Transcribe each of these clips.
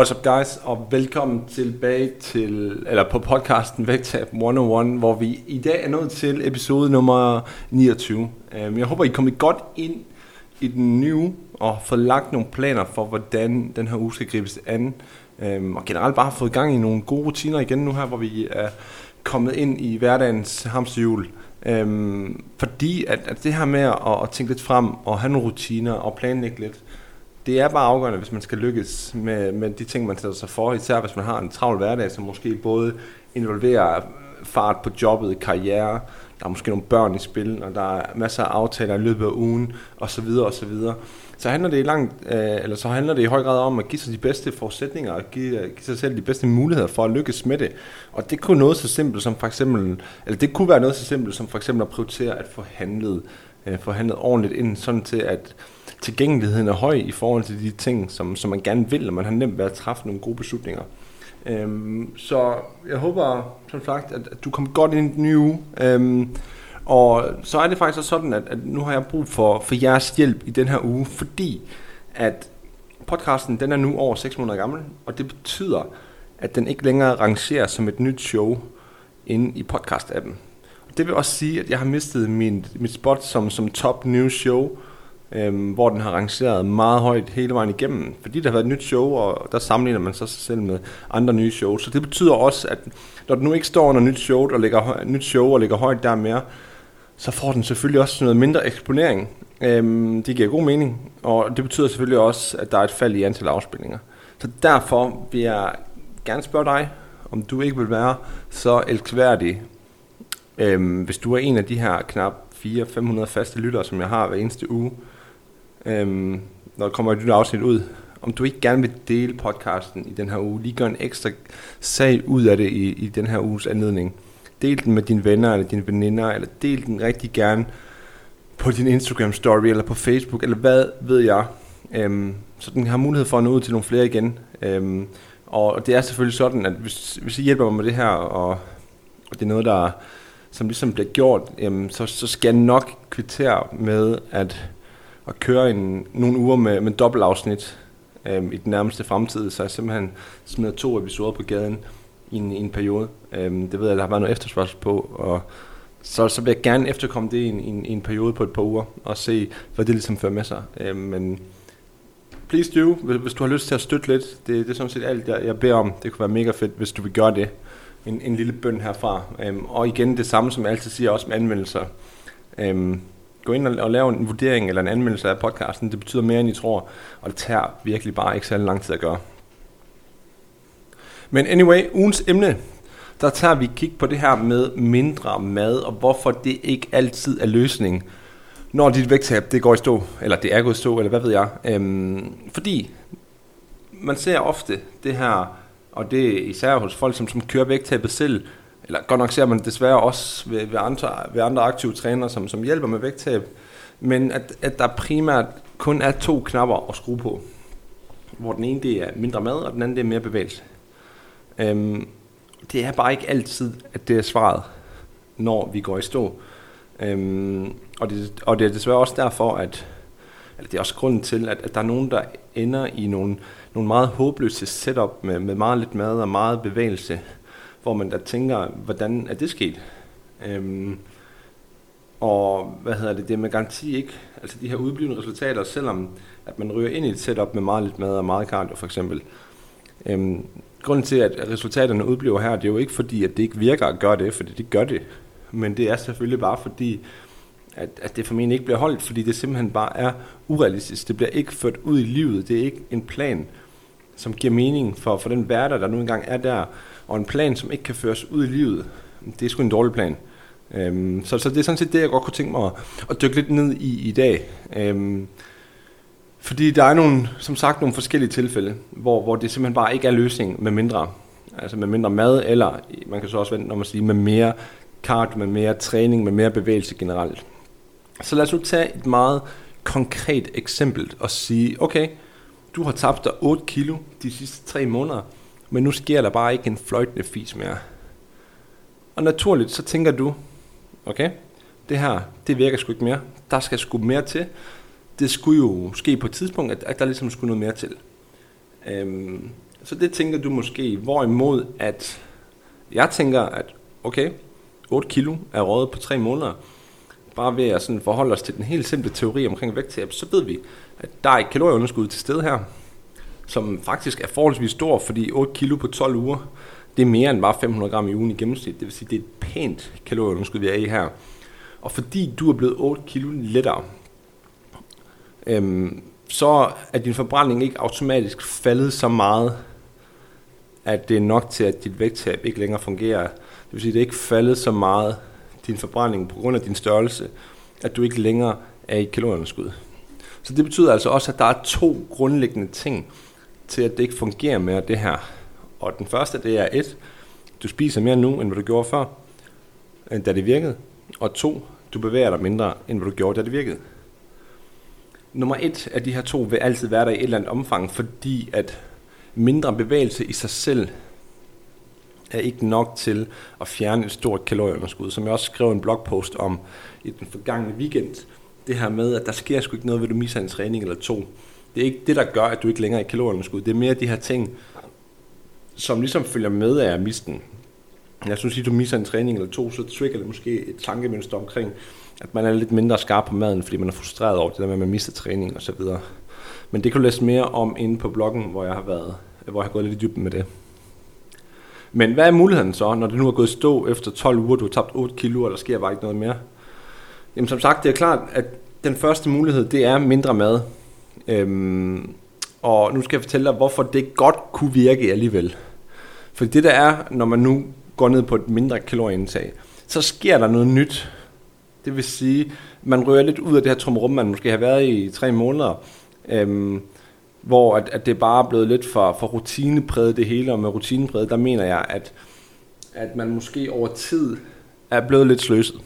What's up guys, og velkommen tilbage til, eller på podcasten Vægtab 101, hvor vi i dag er nået til episode nummer 29. Øhm, jeg håber, I er kommet godt ind i den nye uge, og fået lagt nogle planer for, hvordan den her uge skal gribes an. Øhm, og generelt bare fået gang i nogle gode rutiner igen nu her, hvor vi er kommet ind i hverdagens hamsterhjul. Um, fordi at, at det her med at, at tænke lidt frem, og have nogle rutiner, og planlægge lidt, det er bare afgørende, hvis man skal lykkes med, med de ting, man sætter sig for, især hvis man har en travl hverdag, som måske både involverer fart på jobbet, karriere, der er måske nogle børn i spil, og der er masser af aftaler i løbet af ugen, osv. osv. Så handler det i langt, øh, eller så handler det i høj grad om at give sig de bedste forudsætninger, og give, øh, give sig selv de bedste muligheder for at lykkes med det. Og det kunne noget så simpelt som for eksempel, eller det kunne være noget så simpelt som for eksempel at prioritere at få handlet, øh, forhandlet ordentligt ind, sådan til at tilgængeligheden er høj i forhold til de ting, som, som man gerne vil, og man har nemt ved at træffe nogle gode beslutninger. Øhm, så jeg håber, som sagt, at, at du kommer godt ind i den nye uge. Øhm, og så er det faktisk også sådan, at, at nu har jeg brug for, for jeres hjælp i den her uge, fordi at podcasten den er nu over 6 måneder gammel, og det betyder, at den ikke længere rangerer som et nyt show inde i podcast-appen. Det vil også sige, at jeg har mistet min, mit spot som, som top news show, øhm, hvor den har rangeret meget højt hele vejen igennem. Fordi der har været et nyt show, og der sammenligner man sig selv med andre nye shows. Så det betyder også, at når den nu ikke står under nyt show og ligger, nyt show og ligger højt der mere, så får den selvfølgelig også noget mindre eksponering. Øhm, det giver god mening, og det betyder selvfølgelig også, at der er et fald i antal afspilninger. Så derfor vil jeg gerne spørge dig, om du ikke vil være så elskværdig, øhm, hvis du er en af de her knap 400-500 faste lyttere, som jeg har hver eneste uge, øhm, når der kommer et nyt afsnit ud, om du ikke gerne vil dele podcasten i den her uge, lige gør en ekstra sag ud af det i, i den her uges anledning. Del den med dine venner eller dine veninder, eller del den rigtig gerne på din Instagram story eller på Facebook, eller hvad ved jeg. Øhm, så den har mulighed for at nå ud til nogle flere igen. Øhm, og det er selvfølgelig sådan, at hvis, hvis I hjælper mig med det her, og, og det er noget, der som ligesom bliver gjort, jamen, så, så skal jeg nok kvittere med at at køre en, nogle uger med, med dobbeltafsnit øhm, i den nærmeste fremtid, så jeg simpelthen smider to episoder på gaden i en, i en periode. Øhm, det ved jeg, der har været noget efterspørgsel på, og så, så vil jeg gerne efterkomme det i en, i, en, i en periode på et par uger, og se, hvad det ligesom fører med sig. Øhm, men please do, hvis, hvis du har lyst til at støtte lidt, det, det er sådan set alt, jeg, jeg beder om. Det kunne være mega fedt, hvis du vil gøre det. En, en lille bøn herfra. Øhm, og igen det samme, som jeg altid siger, også med anmeldelser. Øhm, gå ind og, og lave en vurdering eller en anmeldelse af podcasten. Det betyder mere, end I tror, og det tager virkelig bare ikke særlig lang tid at gøre. Men anyway, ugens emne, der tager vi kig på det her med mindre mad, og hvorfor det ikke altid er løsningen, når dit vægttab det går i stå, eller det er gået i stå, eller hvad ved jeg. Øhm, fordi man ser ofte det her, og det er især hos folk, som, som kører vægttabet selv, eller godt nok ser man desværre også ved, ved, andre, ved andre aktive trænere, som, som hjælper med vægttab, men at, at der primært kun er to knapper at skrue på. Hvor den ene det er mindre mad, og den anden det er mere bevægelse. Øhm, det er bare ikke altid, at det er svaret, når vi går i stå. Øhm, og, det, og det er desværre også derfor, at eller det er også grunden til, at, at der er nogen, der ender i nogle, nogle meget håbløse setup med, med meget lidt mad og meget bevægelse, hvor man da tænker, hvordan er det sket? Øhm, og hvad hedder det, det er med garanti ikke, altså de her udblivende resultater, selvom at man ryger ind i et setup med meget lidt mad og meget cardio for eksempel. Øhm, grunden til, at resultaterne udbliver her, det er jo ikke fordi, at det ikke virker at gøre det, fordi det gør det. Men det er selvfølgelig bare fordi, at, at det formentlig ikke bliver holdt, fordi det simpelthen bare er urealistisk. Det bliver ikke ført ud i livet. Det er ikke en plan, som giver mening for, for den hverdag, der nu engang er der. Og en plan, som ikke kan føres ud i livet, det er sgu en dårlig plan. Øhm, så, så det er sådan set det, jeg godt kunne tænke mig at, at dykke lidt ned i i dag. Øhm, Fordi der er nogle, som sagt nogle forskellige tilfælde, hvor, hvor det simpelthen bare ikke er løsningen med mindre. Altså med mindre mad, eller man kan så også vente, når man siger med mere cardio, med mere træning, med mere bevægelse generelt. Så lad os nu tage et meget konkret eksempel og sige, okay, du har tabt dig 8 kilo de sidste 3 måneder, men nu sker der bare ikke en fløjtende fis mere. Og naturligt, så tænker du, okay, det her, det virker sgu ikke mere. Der skal sgu mere til. Det skulle jo ske på et tidspunkt, at, at der ligesom skulle noget mere til. Øhm, så det tænker du måske, hvorimod at jeg tænker, at okay, 8 kilo er rådet på 3 måneder. Bare ved at sådan forholde os til den helt simple teori omkring vægttab, så ved vi, at der er et kalorieunderskud til stede her, som faktisk er forholdsvis stor, fordi 8 kilo på 12 uger, det er mere end bare 500 gram i ugen i gennemsnit. Det vil sige, det er et pænt kalorieunderskud, vi er i her. Og fordi du er blevet 8 kilo lettere, øhm, så er din forbrænding ikke automatisk faldet så meget, at det er nok til, at dit vægttab ikke længere fungerer. Det vil sige, at det er ikke faldet så meget, din forbrænding, på grund af din størrelse, at du ikke længere er i kalorieunderskud. Så det betyder altså også, at der er to grundlæggende ting til, at det ikke fungerer mere, det her. Og den første, det er et, du spiser mere nu, end hvad du gjorde før, da det virkede. Og to, du bevæger dig mindre, end hvad du gjorde, da det virkede. Nummer et af de her to vil altid være der i et eller andet omfang, fordi at mindre bevægelse i sig selv er ikke nok til at fjerne et stort kalorieunderskud. Som jeg også skrev en blogpost om i den forgangne weekend, det her med, at der sker sgu ikke noget, ved du misser en træning eller to. Det er ikke det, der gør, at du ikke længere er i kalorieunderskud. Det er mere de her ting, som ligesom følger med af at miste den. Jeg synes, at du misser en træning eller to, så trigger det måske et tankemønster omkring, at man er lidt mindre skarp på maden, fordi man er frustreret over det der med, at man mister træning og så videre. Men det kan du læse mere om inde på bloggen, hvor jeg har været, hvor jeg har gået lidt i dybden med det. Men hvad er muligheden så, når det nu er gået stå efter 12 uger, du har tabt 8 kilo, og der sker bare ikke noget mere? Jamen som sagt, det er klart, at den første mulighed, det er mindre mad. Øhm, og nu skal jeg fortælle dig, hvorfor det godt kunne virke alligevel. For det der er, når man nu går ned på et mindre kalorieindtag, så sker der noget nyt. Det vil sige, man rører lidt ud af det her trumrum, man måske har været i i tre måneder, øhm, hvor at, at det bare er blevet lidt for, for rutinepræget det hele, og med rutinepræget, der mener jeg, at, at man måske over tid er blevet lidt sløset.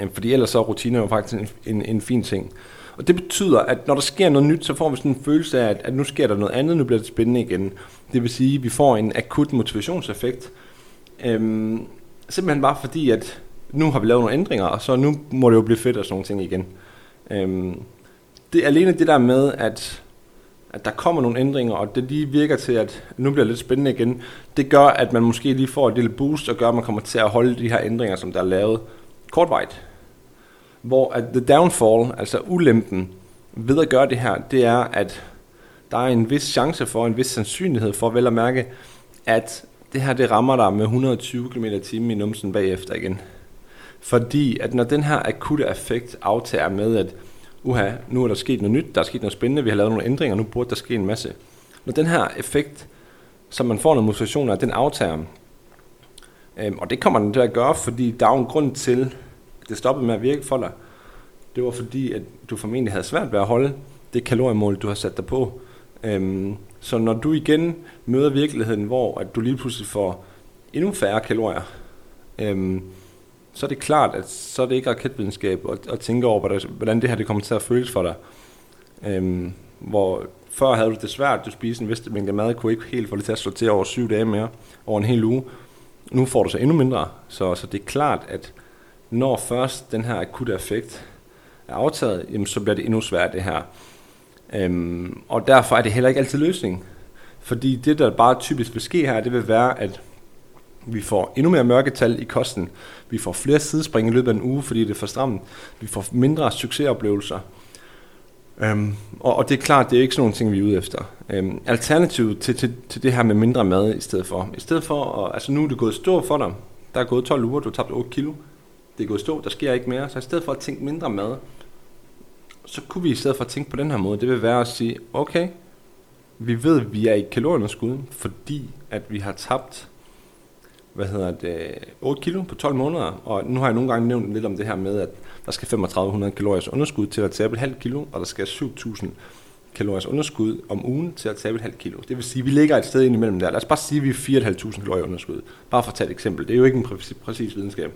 Øhm, fordi ellers så er rutiner jo faktisk en, en, en fin ting. Og det betyder, at når der sker noget nyt, så får vi sådan en følelse af, at, at nu sker der noget andet, nu bliver det spændende igen. Det vil sige, at vi får en akut motivationseffekt. Øhm, simpelthen bare fordi, at nu har vi lavet nogle ændringer, og så nu må det jo blive fedt og sådan nogle ting igen. Øhm, det er alene det der med, at, at der kommer nogle ændringer, og det lige virker til, at nu bliver det lidt spændende igen, det gør, at man måske lige får et lille boost, og gør, at man kommer til at holde de her ændringer, som der er lavet kortvejt. Hvor at the downfall, altså ulempen ved at gøre det her, det er, at der er en vis chance for, en vis sandsynlighed for vel at mærke, at det her det rammer dig med 120 km t i numsen bagefter igen. Fordi at når den her akutte effekt aftager med, at uha, nu er der sket noget nyt, der er sket noget spændende, vi har lavet nogle ændringer, nu burde der ske en masse. Når den her effekt, som man får når motivation er, den aftager, øhm, og det kommer den til at gøre, fordi der er jo en grund til, at det stoppede med at virke for dig. Det var fordi, at du formentlig havde svært ved at holde det kaloriemål, du har sat dig på. Øhm, så når du igen møder virkeligheden, hvor at du lige pludselig får endnu færre kalorier, øhm, så er det klart, at så er det ikke raketvidenskab at, at tænke over, hvordan det her det kommer til at føles for dig. Øhm, hvor før havde du det svært, du spiste en vis mængde mad, kunne ikke helt få det til at slå til over syv dage mere, over en hel uge. Nu får du så endnu mindre, så, så det er klart, at når først den her akutte effekt er aftaget, jamen, så bliver det endnu sværere det her. Øhm, og derfor er det heller ikke altid løsning. Fordi det, der bare typisk vil ske her, det vil være, at vi får endnu mere mørketal i kosten. Vi får flere sidespring i løbet af en uge, fordi det er for stramt. Vi får mindre succesoplevelser. Øhm, og, og det er klart, det er ikke sådan nogle ting, vi er ude efter. Øhm, alternativet til, til, til det her med mindre mad i stedet for. I stedet for, at, altså nu er det gået stå for dig. Der er gået 12 uger, du har tabt 8 kilo. Det er gået stå, der sker ikke mere. Så i stedet for at tænke mindre mad, så kunne vi i stedet for at tænke på den her måde, det vil være at sige, okay, vi ved, at vi er i kalorieunderskud, fordi at vi har tabt hvad hedder det, 8 kilo på 12 måneder, og nu har jeg nogle gange nævnt lidt om det her med, at der skal 3500 kalorier underskud til at tabe et halvt kilo, og der skal 7000 kalorier underskud om ugen til at tabe et halvt kilo. Det vil sige, at vi ligger et sted ind imellem der. Lad os bare sige, at vi er 4.500 kalorier underskud. Bare for at tage et eksempel. Det er jo ikke en præcis, præcis videnskab.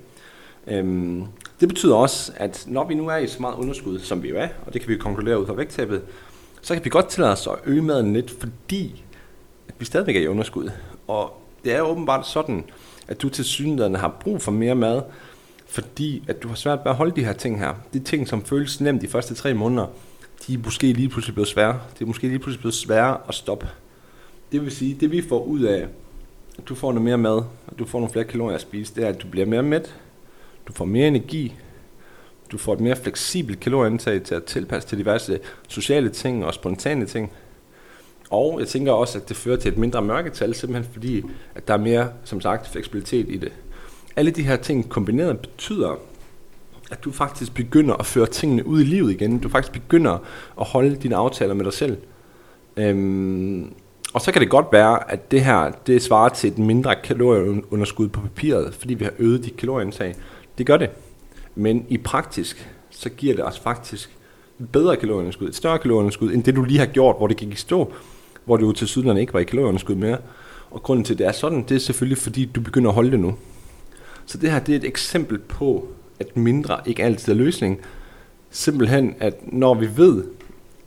Øhm, det betyder også, at når vi nu er i så meget underskud, som vi jo er, og det kan vi konkludere ud fra vægttabet, så kan vi godt tillade os at øge maden lidt, fordi at vi stadigvæk er i underskud. Og det er åbenbart sådan, at du til synligheden har brug for mere mad, fordi at du har svært ved at holde de her ting her. De ting, som føles nemt de første tre måneder, de er måske lige pludselig blevet svære. Det er måske lige pludselig blevet svære at stoppe. Det vil sige, det vi får ud af, at du får noget mere mad, og du får nogle flere kalorier at spise, det er, at du bliver mere mæt, du får mere energi, du får et mere fleksibelt kalorieindtag til at tilpasse til diverse sociale ting og spontane ting. Og jeg tænker også, at det fører til et mindre mørketal, simpelthen fordi, at der er mere, som sagt, fleksibilitet i det. Alle de her ting kombineret betyder, at du faktisk begynder at føre tingene ud i livet igen. Du faktisk begynder at holde dine aftaler med dig selv. Øhm, og så kan det godt være, at det her det svarer til et mindre kalorieunderskud på papiret, fordi vi har øget dit kalorieindtag. Det gør det. Men i praktisk, så giver det os faktisk bedre kalorieunderskud, et større kalorieunderskud, end det du lige har gjort, hvor det gik i stå, hvor du til sydland ikke var i kalorieunderskud mere. Og grunden til, at det er sådan, det er selvfølgelig, fordi du begynder at holde det nu. Så det her det er et eksempel på, at mindre ikke altid er løsningen. Simpelthen, at når vi ved,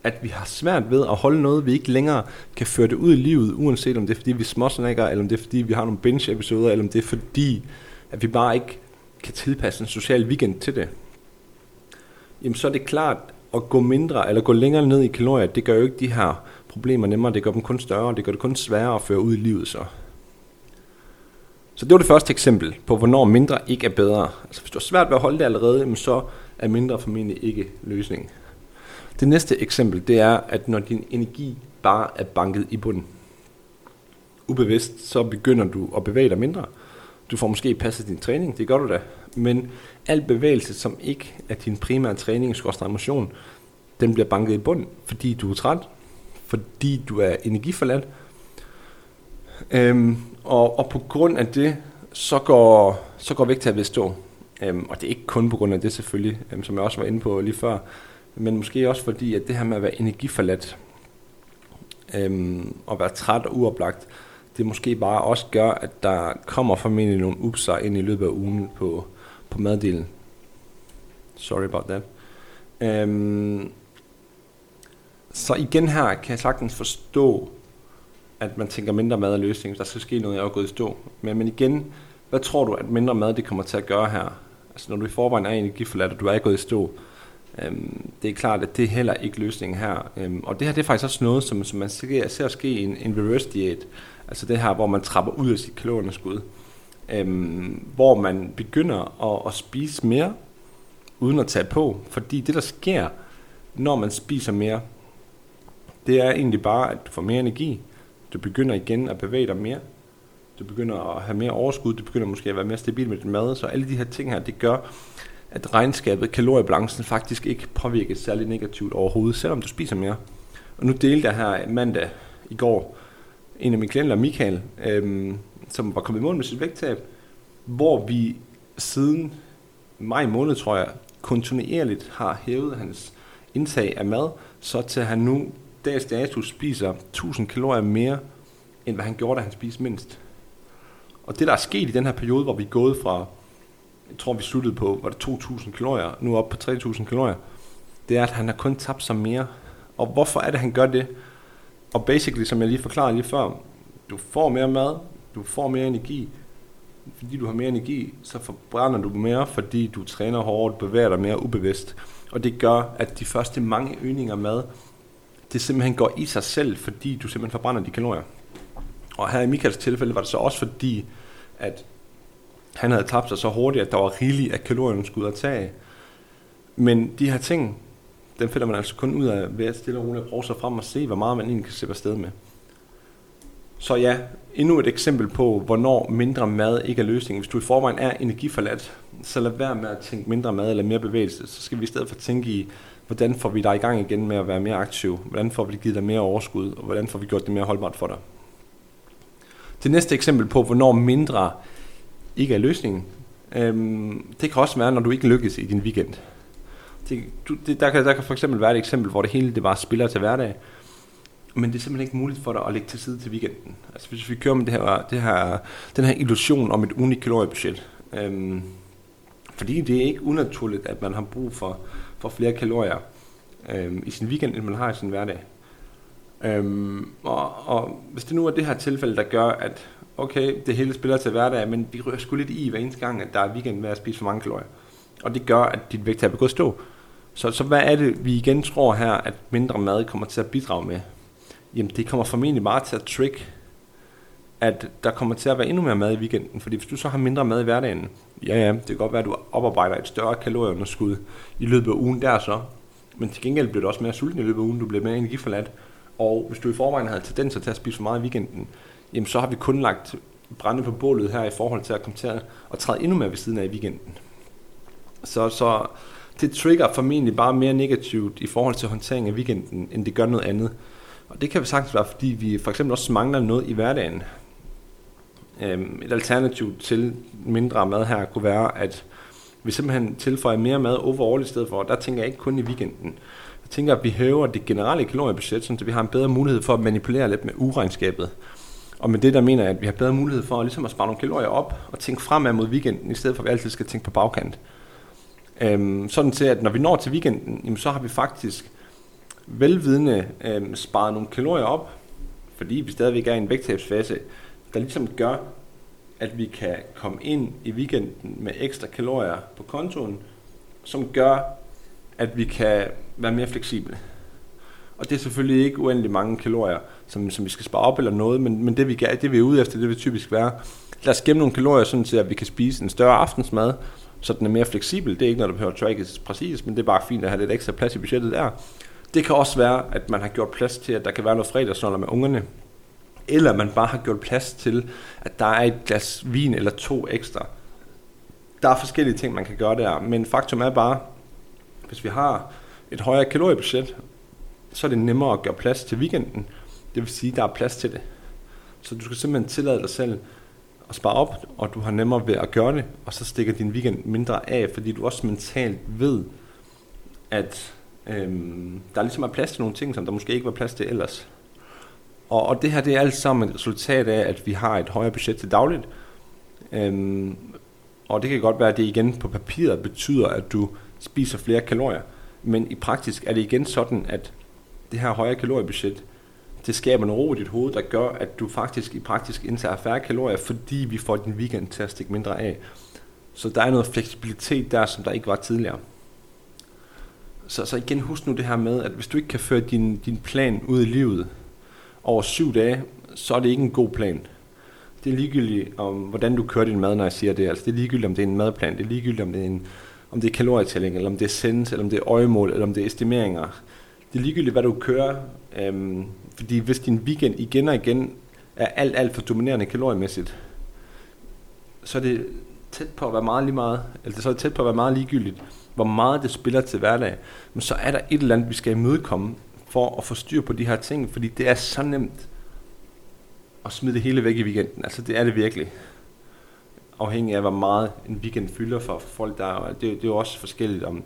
at vi har svært ved at holde noget, vi ikke længere kan føre det ud i livet, uanset om det er fordi vi småsnakker, eller om det er fordi vi har nogle binge-episoder, eller om det er fordi, at vi bare ikke kan tilpasse en social weekend til det. Jamen så er det klart, at gå mindre eller gå længere ned i kalorier, det gør jo ikke de her problemer nemmere, det gør dem kun større, det gør det kun sværere at føre ud i livet så. Så det var det første eksempel på, hvornår mindre ikke er bedre. Altså hvis du har svært ved at holde det allerede, så er mindre formentlig ikke løsningen. Det næste eksempel, det er, at når din energi bare er banket i bunden. Ubevidst, så begynder du at bevæge dig mindre. Du får måske passet din træning, det gør du da. Men al bevægelse, som ikke er din primære træning, skorstræk motion, den bliver banket i bund, fordi du er træt, fordi du er energiforladt. Øhm, og, og på grund af det, så går, så går vægttabet i stå. Øhm, og det er ikke kun på grund af det selvfølgelig, øhm, som jeg også var inde på lige før, men måske også fordi, at det her med at være energiforladt, øhm, og være træt og uoplagt, det måske bare også gør, at der kommer formentlig nogle upser ind i løbet af ugen på, på maddelen. Sorry about that. Øhm, så igen her kan jeg sagtens forstå, at man tænker mindre mad er løsning, der skal ske noget, jeg er gået i stå. Men, men igen, hvad tror du, at mindre mad det kommer til at gøre her? Altså når du i forvejen er energiforladt, og du er gået i stå, øhm, det er klart, at det er heller ikke løsningen her. Øhm, og det her det er faktisk også noget, som, som man ser, ser ske i en, en reverse diet. Altså det her, hvor man trapper ud af sit kalorieunderskud. Øhm, hvor man begynder at, at spise mere, uden at tage på. Fordi det, der sker, når man spiser mere, det er egentlig bare, at du får mere energi. Du begynder igen at bevæge dig mere. Du begynder at have mere overskud. Du begynder måske at være mere stabil med din mad. Så alle de her ting her, det gør, at regnskabet, kaloriebalancen faktisk ikke påvirkes særlig negativt overhovedet, selvom du spiser mere. Og nu delte jeg her mandag i går en af mine klienter, Michael, øhm, som var kommet i mål med sit vægttab, hvor vi siden maj måned, tror jeg, kontinuerligt har hævet hans indtag af mad, så til han nu dags dato spiser 1000 kalorier mere, end hvad han gjorde, da han spiste mindst. Og det, der er sket i den her periode, hvor vi er gået fra, jeg tror, vi sluttede på, var det 2000 kalorier, nu op på 3000 kalorier, det er, at han har kun tabt sig mere. Og hvorfor er det, han gør det? Og basically, som jeg lige forklarede lige før, du får mere mad, du får mere energi, fordi du har mere energi, så forbrænder du mere, fordi du træner hårdt, bevæger dig mere ubevidst. Og det gør, at de første mange øgninger af mad, det simpelthen går i sig selv, fordi du simpelthen forbrænder de kalorier. Og her i Michaels tilfælde var det så også fordi, at han havde tabt sig så hurtigt, at der var rigeligt af kalorier, skulle at tage Men de her ting, dem finder man altså kun ud af ved at stille og roligt prøve sig frem og se, hvor meget man egentlig kan sætte afsted med. Så ja, endnu et eksempel på, hvornår mindre mad ikke er løsningen. Hvis du i forvejen er energiforladt, så lad være med at tænke mindre mad eller mere bevægelse. Så skal vi i stedet for tænke i, hvordan får vi dig i gang igen med at være mere aktiv? Hvordan får vi givet dig mere overskud? Og hvordan får vi gjort det mere holdbart for dig? Det næste eksempel på, hvornår mindre ikke er løsningen. Øhm, det kan også være, når du ikke lykkes i din weekend. Det, du, det, der, kan, der kan for eksempel være et eksempel, hvor det hele det bare spiller til hverdag, men det er simpelthen ikke muligt for dig at lægge til side til weekenden. Altså hvis vi kører med det her, det her, den her illusion om et unikt kaloriebudget, øhm, fordi det er ikke unaturligt, at man har brug for, for flere kalorier øhm, i sin weekend, end man har i sin hverdag. Øhm, og, og hvis det nu er det her tilfælde, der gør, at okay, det hele spiller til hverdag, men vi rører sgu lidt i hver eneste gang, at der er weekend med at spise for mange kalorier. Og det gør, at dit vægt er gået stå. Så, så hvad er det, vi igen tror her, at mindre mad kommer til at bidrage med? Jamen det kommer formentlig bare til at trick, at der kommer til at være endnu mere mad i weekenden. Fordi hvis du så har mindre mad i hverdagen, ja ja, det kan godt være, at du oparbejder et større kalorieunderskud i løbet af ugen der så. Men til gengæld bliver du også mere sulten i løbet af ugen, du bliver mere energiforladt. Og hvis du i forvejen havde tendenser til at spise for meget i weekenden, jamen så har vi kun lagt brænde på bålet her i forhold til at komme til at, at træde endnu mere ved siden af i weekenden. Så, så det trigger formentlig bare mere negativt i forhold til håndtering af weekenden, end det gør noget andet. Og det kan sagtens være, fordi vi for eksempel også mangler noget i hverdagen. Øhm, et alternativ til mindre mad her kunne være, at vi simpelthen tilføjer mere mad overall i stedet for. Der tænker jeg ikke kun i weekenden. Jeg tænker, at vi hæver det generelle kaloriebudget, så vi har en bedre mulighed for at manipulere lidt med uregnskabet. Og med det der mener jeg, at vi har bedre mulighed for ligesom at spare nogle kalorier op og tænke fremad mod weekenden, i stedet for at vi altid skal tænke på bagkant. Øhm, sådan til, at når vi når til weekenden, jamen, så har vi faktisk velvidende øhm, sparet nogle kalorier op, fordi vi stadigvæk er i en vægttabsfase, der ligesom gør, at vi kan komme ind i weekenden med ekstra kalorier på kontoen, som gør, at vi kan være mere fleksible. Og det er selvfølgelig ikke uendelig mange kalorier, som, som vi skal spare op eller noget, men, men det, vi, det vi er ude efter, det vil typisk være, lad os gemme nogle kalorier, sådan til at vi kan spise en større aftensmad, så den er mere fleksibel. Det er ikke noget, der behøver at trackes præcis, men det er bare fint at have lidt ekstra plads i budgettet der. Det kan også være, at man har gjort plads til, at der kan være noget fredagsnoller med ungerne, eller man bare har gjort plads til, at der er et glas vin eller to ekstra. Der er forskellige ting, man kan gøre der, men faktum er bare, hvis vi har et højere kaloriebudget, så er det nemmere at gøre plads til weekenden. Det vil sige, at der er plads til det. Så du skal simpelthen tillade dig selv at spare op, og du har nemmere ved at gøre det, og så stikker din weekend mindre af, fordi du også mentalt ved, at øhm, der ligesom er plads til nogle ting, som der måske ikke var plads til ellers. Og, og det her det er alt sammen et resultat af, at vi har et højere budget til dagligt. Øhm, og det kan godt være, at det igen på papiret betyder, at du spiser flere kalorier. Men i praktisk er det igen sådan, at det her højere kaloriebudget, det skaber en ro i dit hoved, der gør, at du faktisk i praktisk indtager færre kalorier, fordi vi får din weekend til at stikke mindre af. Så der er noget fleksibilitet der, som der ikke var tidligere. Så, så igen husk nu det her med, at hvis du ikke kan føre din, din plan ud i livet over syv dage, så er det ikke en god plan. Det er ligegyldigt om, hvordan du kører din mad, når jeg siger det. Altså det er ligegyldigt, om det er en madplan, det er ligegyldigt, om det er, en, om det er kalorietælling, eller om det er sendes, eller om det er øjemål, eller om det er estimeringer. Det er ligegyldigt, hvad du kører, øhm, fordi hvis din weekend igen og igen er alt, alt for dominerende kaloriemæssigt, så er det tæt på at være meget lige meget, eller så er det tæt på at være meget ligegyldigt, hvor meget det spiller til hverdag. Men så er der et eller andet, vi skal imødekomme for at få styr på de her ting, fordi det er så nemt at smide det hele væk i weekenden. Altså det er det virkelig. Afhængig af, hvor meget en weekend fylder for folk, der det, det er jo også forskelligt, om,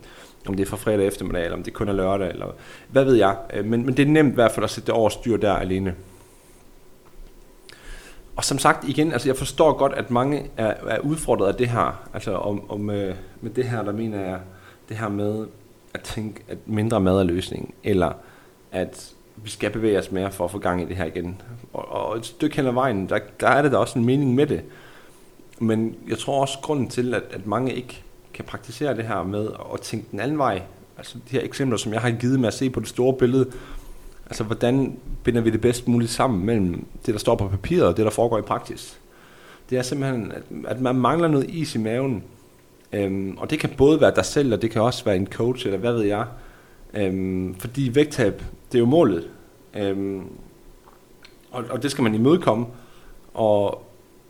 om det er fra fredag eftermiddag, eller om det kun er lørdag, eller hvad ved jeg. Øh, men, men det er nemt i hvert fald at sætte det over styr der alene. Og som sagt igen, altså jeg forstår godt, at mange er, er udfordret af det her. Altså om, om øh, med det her, der mener jeg det her med at tænke, at mindre mad er løsningen, eller at vi skal bevæge os mere for at få gang i det her igen. Og, og et stykke hen ad vejen, der, der er det da også en mening med det. Men jeg tror også, grunden til, at, at mange ikke kan praktisere det her med at tænke den anden vej, altså de her eksempler, som jeg har givet med at se på det store billede, altså hvordan binder vi det bedst muligt sammen mellem det, der står på papiret og det, der foregår i praksis. Det er simpelthen, at, man mangler noget is i maven. Øhm, og det kan både være dig selv, og det kan også være en coach, eller hvad ved jeg. Øhm, fordi vægttab, det er jo målet. Øhm, og, og det skal man imødekomme. Og,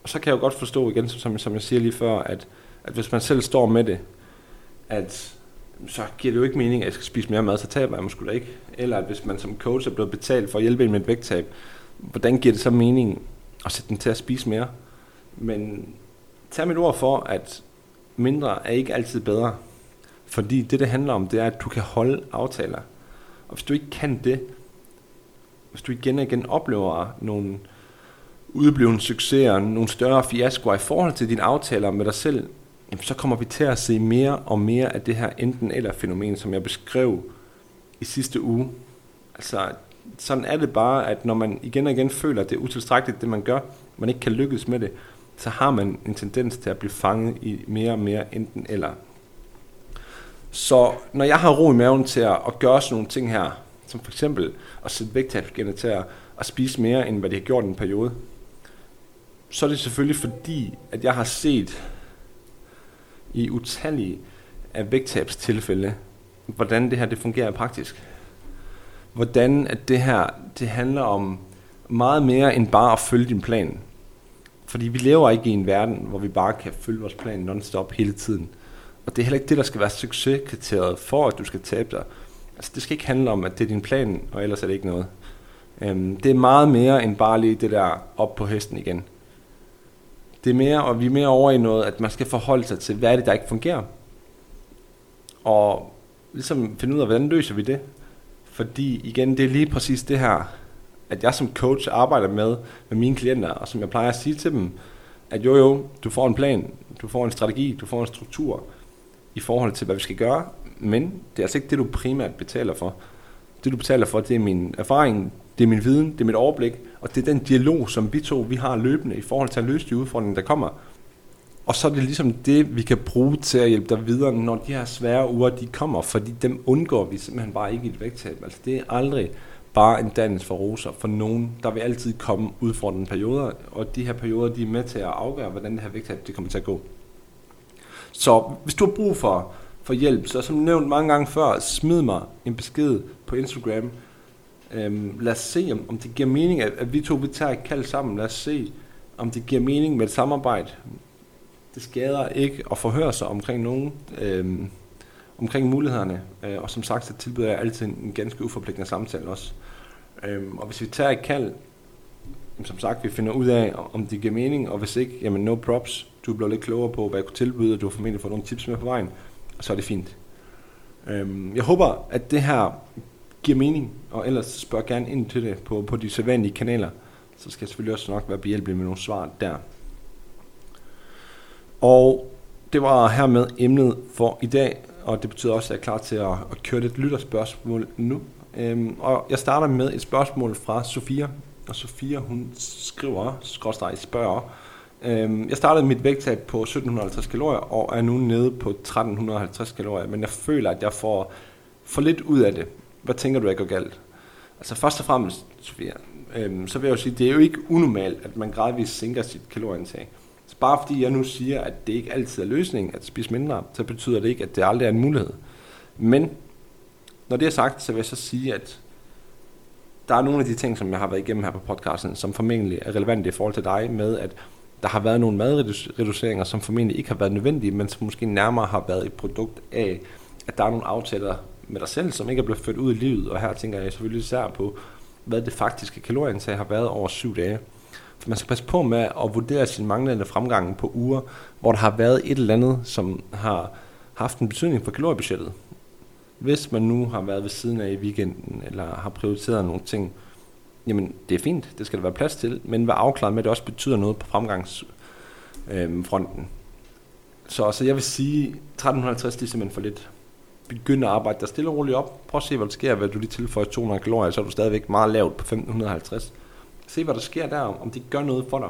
og så kan jeg jo godt forstå igen, som, som jeg siger lige før, at, at hvis man selv står med det, at så giver det jo ikke mening, at jeg skal spise mere mad, så taber jeg måske ikke. Eller at hvis man som coach er blevet betalt for at hjælpe en med et vægttab, hvordan giver det så mening at sætte den til at spise mere? Men tag mit ord for, at mindre er ikke altid bedre. Fordi det, det handler om, det er, at du kan holde aftaler. Og hvis du ikke kan det, hvis du igen og igen oplever nogle udblivende succeser, nogle større fiaskoer i forhold til dine aftaler med dig selv, jamen så kommer vi til at se mere og mere af det her enten eller fænomen, som jeg beskrev i sidste uge. Altså, sådan er det bare, at når man igen og igen føler, at det er utilstrækkeligt, det man gør, man ikke kan lykkes med det, så har man en tendens til at blive fanget i mere og mere enten eller. Så når jeg har ro i maven til at, at gøre sådan nogle ting her, som for eksempel at sætte vægttabsgener til at, at spise mere, end hvad de har gjort i en periode, så er det selvfølgelig fordi, at jeg har set i utallige af vægttabstilfælde, hvordan det her det fungerer praktisk. Hvordan at det her det handler om meget mere end bare at følge din plan. Fordi vi lever ikke i en verden, hvor vi bare kan følge vores plan non-stop hele tiden. Og det er heller ikke det, der skal være succeskriteriet for, at du skal tabe dig. Altså, det skal ikke handle om, at det er din plan, og ellers er det ikke noget. Øhm, det er meget mere end bare lige det der op på hesten igen. Det er mere, og vi er mere over i noget, at man skal forholde sig til, hvad er det, der ikke fungerer. Og ligesom finde ud af, hvordan løser vi det. Fordi igen, det er lige præcis det her, at jeg som coach arbejder med, med mine klienter, og som jeg plejer at sige til dem, at jo jo, du får en plan, du får en strategi, du får en struktur i forhold til, hvad vi skal gøre, men det er altså ikke det, du primært betaler for. Det, du betaler for, det er min erfaring, det er min viden, det er mit overblik, og det er den dialog, som vi to vi har løbende i forhold til at løse de udfordringer, der kommer. Og så er det ligesom det, vi kan bruge til at hjælpe dig videre, når de her svære uger, de kommer, fordi dem undgår vi simpelthen bare ikke i et vægttab. Altså det er aldrig bare en dans for roser for nogen. Der vil altid komme udfordrende perioder, og de her perioder, de er med til at afgøre, hvordan det her vægttab det kommer til at gå. Så hvis du har brug for, for hjælp, så som nævnt mange gange før, smid mig en besked på Instagram. Øhm, lad os se, om, om det giver mening, at, at vi to vi tager et kald sammen. Lad os se, om det giver mening med et samarbejde. Det skader ikke at forhøre sig omkring nogen, øhm, omkring mulighederne. Øh, og som sagt, så tilbyder jeg altid en, en ganske uforpligtende samtale også. Øhm, og hvis vi tager et kald, som sagt, vi finder ud af, om det giver mening, og hvis ikke, jamen no props. Du bliver lidt klogere på, hvad jeg kunne tilbyde, og du har formentlig fået nogle tips med på vejen, og så er det fint. Øhm, jeg håber, at det her giver mening, og ellers spørg gerne ind til det på, på de sædvanlige kanaler, så skal jeg selvfølgelig også nok være behjælpelig med nogle svar der. Og det var hermed emnet for i dag, og det betyder også, at jeg er klar til at, at køre lidt lytterspørgsmål nu. Øhm, og jeg starter med et spørgsmål fra Sofia, og Sofia hun skriver, skråstrej spørger, øhm, jeg startede mit vægttab på 1750 kalorier, og er nu nede på 1350 kalorier, men jeg føler, at jeg får for lidt ud af det. Hvad tænker du, jeg går galt? Altså først og fremmest, Sofia, øhm, så vil jeg jo sige, det er jo ikke unormalt, at man gradvist sænker sit kalorieindtag. Så bare fordi jeg nu siger, at det ikke altid er løsningen at spise mindre, så betyder det ikke, at det aldrig er en mulighed. Men når det er sagt, så vil jeg så sige, at der er nogle af de ting, som jeg har været igennem her på podcasten, som formentlig er relevante i forhold til dig med, at der har været nogle madreduceringer, som formentlig ikke har været nødvendige, men som måske nærmere har været et produkt af, at der er nogle aftaler med dig selv, som ikke er blevet ført ud i livet. Og her tænker jeg selvfølgelig især på, hvad det faktiske kalorieindtag har været over syv dage. For man skal passe på med at vurdere sin manglende fremgang på uger, hvor der har været et eller andet, som har haft en betydning for kaloriebudgettet. Hvis man nu har været ved siden af i weekenden, eller har prioriteret nogle ting, jamen det er fint, det skal der være plads til, men vær afklaret med, at det også betyder noget på fremgangsfronten. Øhm, øh, så, så jeg vil sige, 1350 det er simpelthen for lidt begynde at arbejde dig stille og roligt op. Prøv at se, hvad der sker, hvad du lige tilføjer 200 kalorier, så er du stadigvæk meget lavt på 1550. Se, hvad der sker der, om det gør noget for dig.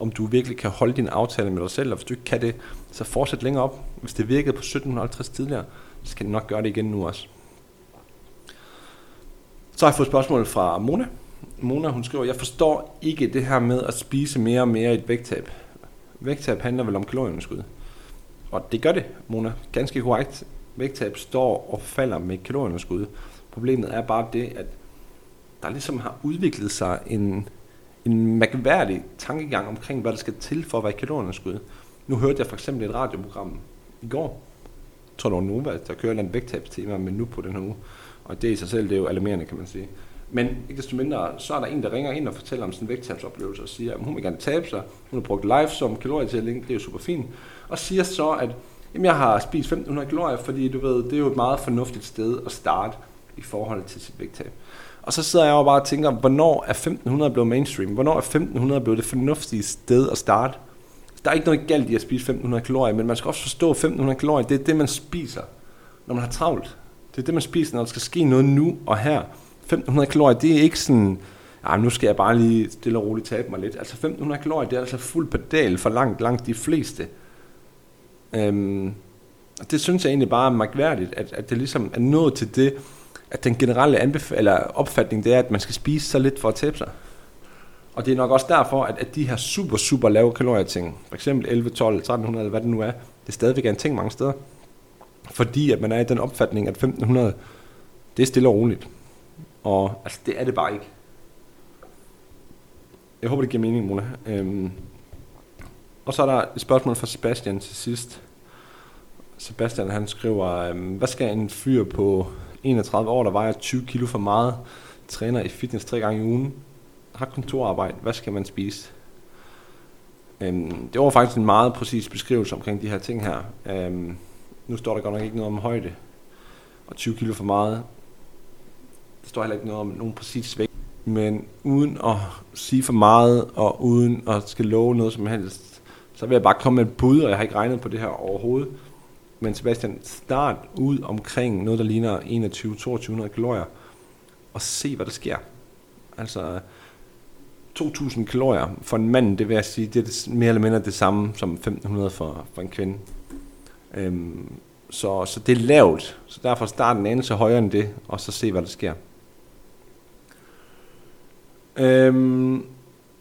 Om du virkelig kan holde din aftale med dig selv, og hvis du ikke kan det, så fortsæt længere op. Hvis det virkede på 1750 tidligere, så kan det nok gøre det igen nu også. Så har jeg fået spørgsmål fra Mona. Mona hun skriver, jeg forstår ikke det her med at spise mere og mere i et vægttab. Vægttab handler vel om kalorieunderskud. Og det gør det, Mona. Ganske korrekt. Vægttab står og falder med kalorieunderskud. Problemet er bare det, at der ligesom har udviklet sig en, en mærkværdig tankegang omkring, hvad der skal til for at være kalorieunderskud. Nu hørte jeg for eksempel et radioprogram i går, jeg tror det var Nova, der kører en vægttabstema, men nu på den her uge. Og det i sig selv, det er jo alarmerende, kan man sige. Men ikke desto mindre, så er der en, der ringer ind og fortæller om sin vægttabsoplevelse og siger, at hun vil gerne tabe sig. Hun har brugt live som kalorietælling, det er jo super fint. Og siger så, at jamen, jeg har spist 1500 kalorier, fordi du ved, det er jo et meget fornuftigt sted at starte i forhold til sit vægttab. Og så sidder jeg jo bare og tænker, hvornår er 1500 blevet mainstream? Hvornår er 1500 blevet det fornuftige sted at starte? Der er ikke noget galt i at spise 1500 kalorier, men man skal også forstå, at 1500 kalorier, det er det, man spiser, når man har travlt. Det er det, man spiser, når der skal ske noget nu og her. 1500 kalorier, det er ikke sådan, ja, nu skal jeg bare lige stille og roligt tabe mig lidt. Altså 1500 kalorier, det er altså fuld pedal for langt, langt de fleste. Øhm, det synes jeg egentlig bare er magværdigt, at, at det ligesom er nået til det, at den generelle anbef- eller opfatning, det er, at man skal spise så lidt for at tabe sig. Og det er nok også derfor, at, at de her super, super lave kalorier ting, for eksempel 11, 12, 1300 eller hvad det nu er, det er stadigvæk en ting mange steder. Fordi at man er i den opfatning, at 1500, det er stille og roligt. Og altså, det er det bare ikke. Jeg håber, det giver mening, Mona. Øhm, og så er der et spørgsmål fra Sebastian til sidst. Sebastian han skriver, øhm, hvad skal en fyr på 31 år, der vejer 20 kilo for meget, træner i fitness tre gange i ugen, har kontorarbejde, hvad skal man spise? Øhm, det var faktisk en meget præcis beskrivelse omkring de her ting her. Øhm, nu står der godt nok ikke noget om højde, og 20 kilo for meget. Der står heller ikke noget om nogen præcis vægt. Men uden at sige for meget, og uden at skal love noget som helst, så vil jeg bare komme med et bud, og jeg har ikke regnet på det her overhovedet. Men Sebastian, start ud omkring noget, der ligner 21-2200 kalorier, og se, hvad der sker. Altså, 2.000 kalorier for en mand, det vil jeg sige, det er mere eller mindre det samme som 1.500 for, for en kvinde. Øhm, så, så det er lavt, så derfor start en anelse højere end det, og så se, hvad der sker. Øhm,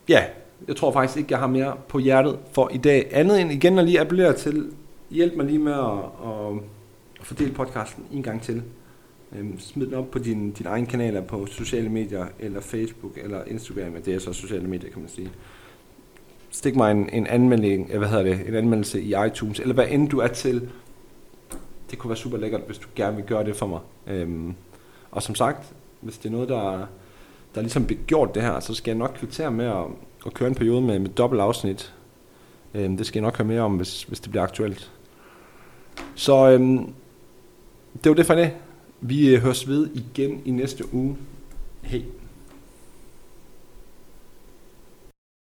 ja, jeg tror faktisk ikke, jeg har mere på hjertet for i dag. Andet end igen at lige appellere til, hjælp mig lige med at, at, at fordele podcasten en gang til. Øhm, smid den op på din, din egen kanaler på sociale medier, eller Facebook, eller Instagram, det er så sociale medier, kan man sige. Stik mig en, en, anmelding, øh, hvad hedder det, en anmeldelse i iTunes, eller hvad end du er til. Det kunne være super lækkert, hvis du gerne vil gøre det for mig. Øhm, og som sagt, hvis det er noget, der, der ligesom bliver gjort det her, så skal jeg nok kvittere med at, at køre en periode med, med dobbelt afsnit. Øhm, det skal jeg nok høre mere om, hvis, hvis det bliver aktuelt. Så øhm, det var det for det. Vi øh, høres ved igen i næste uge. Hej.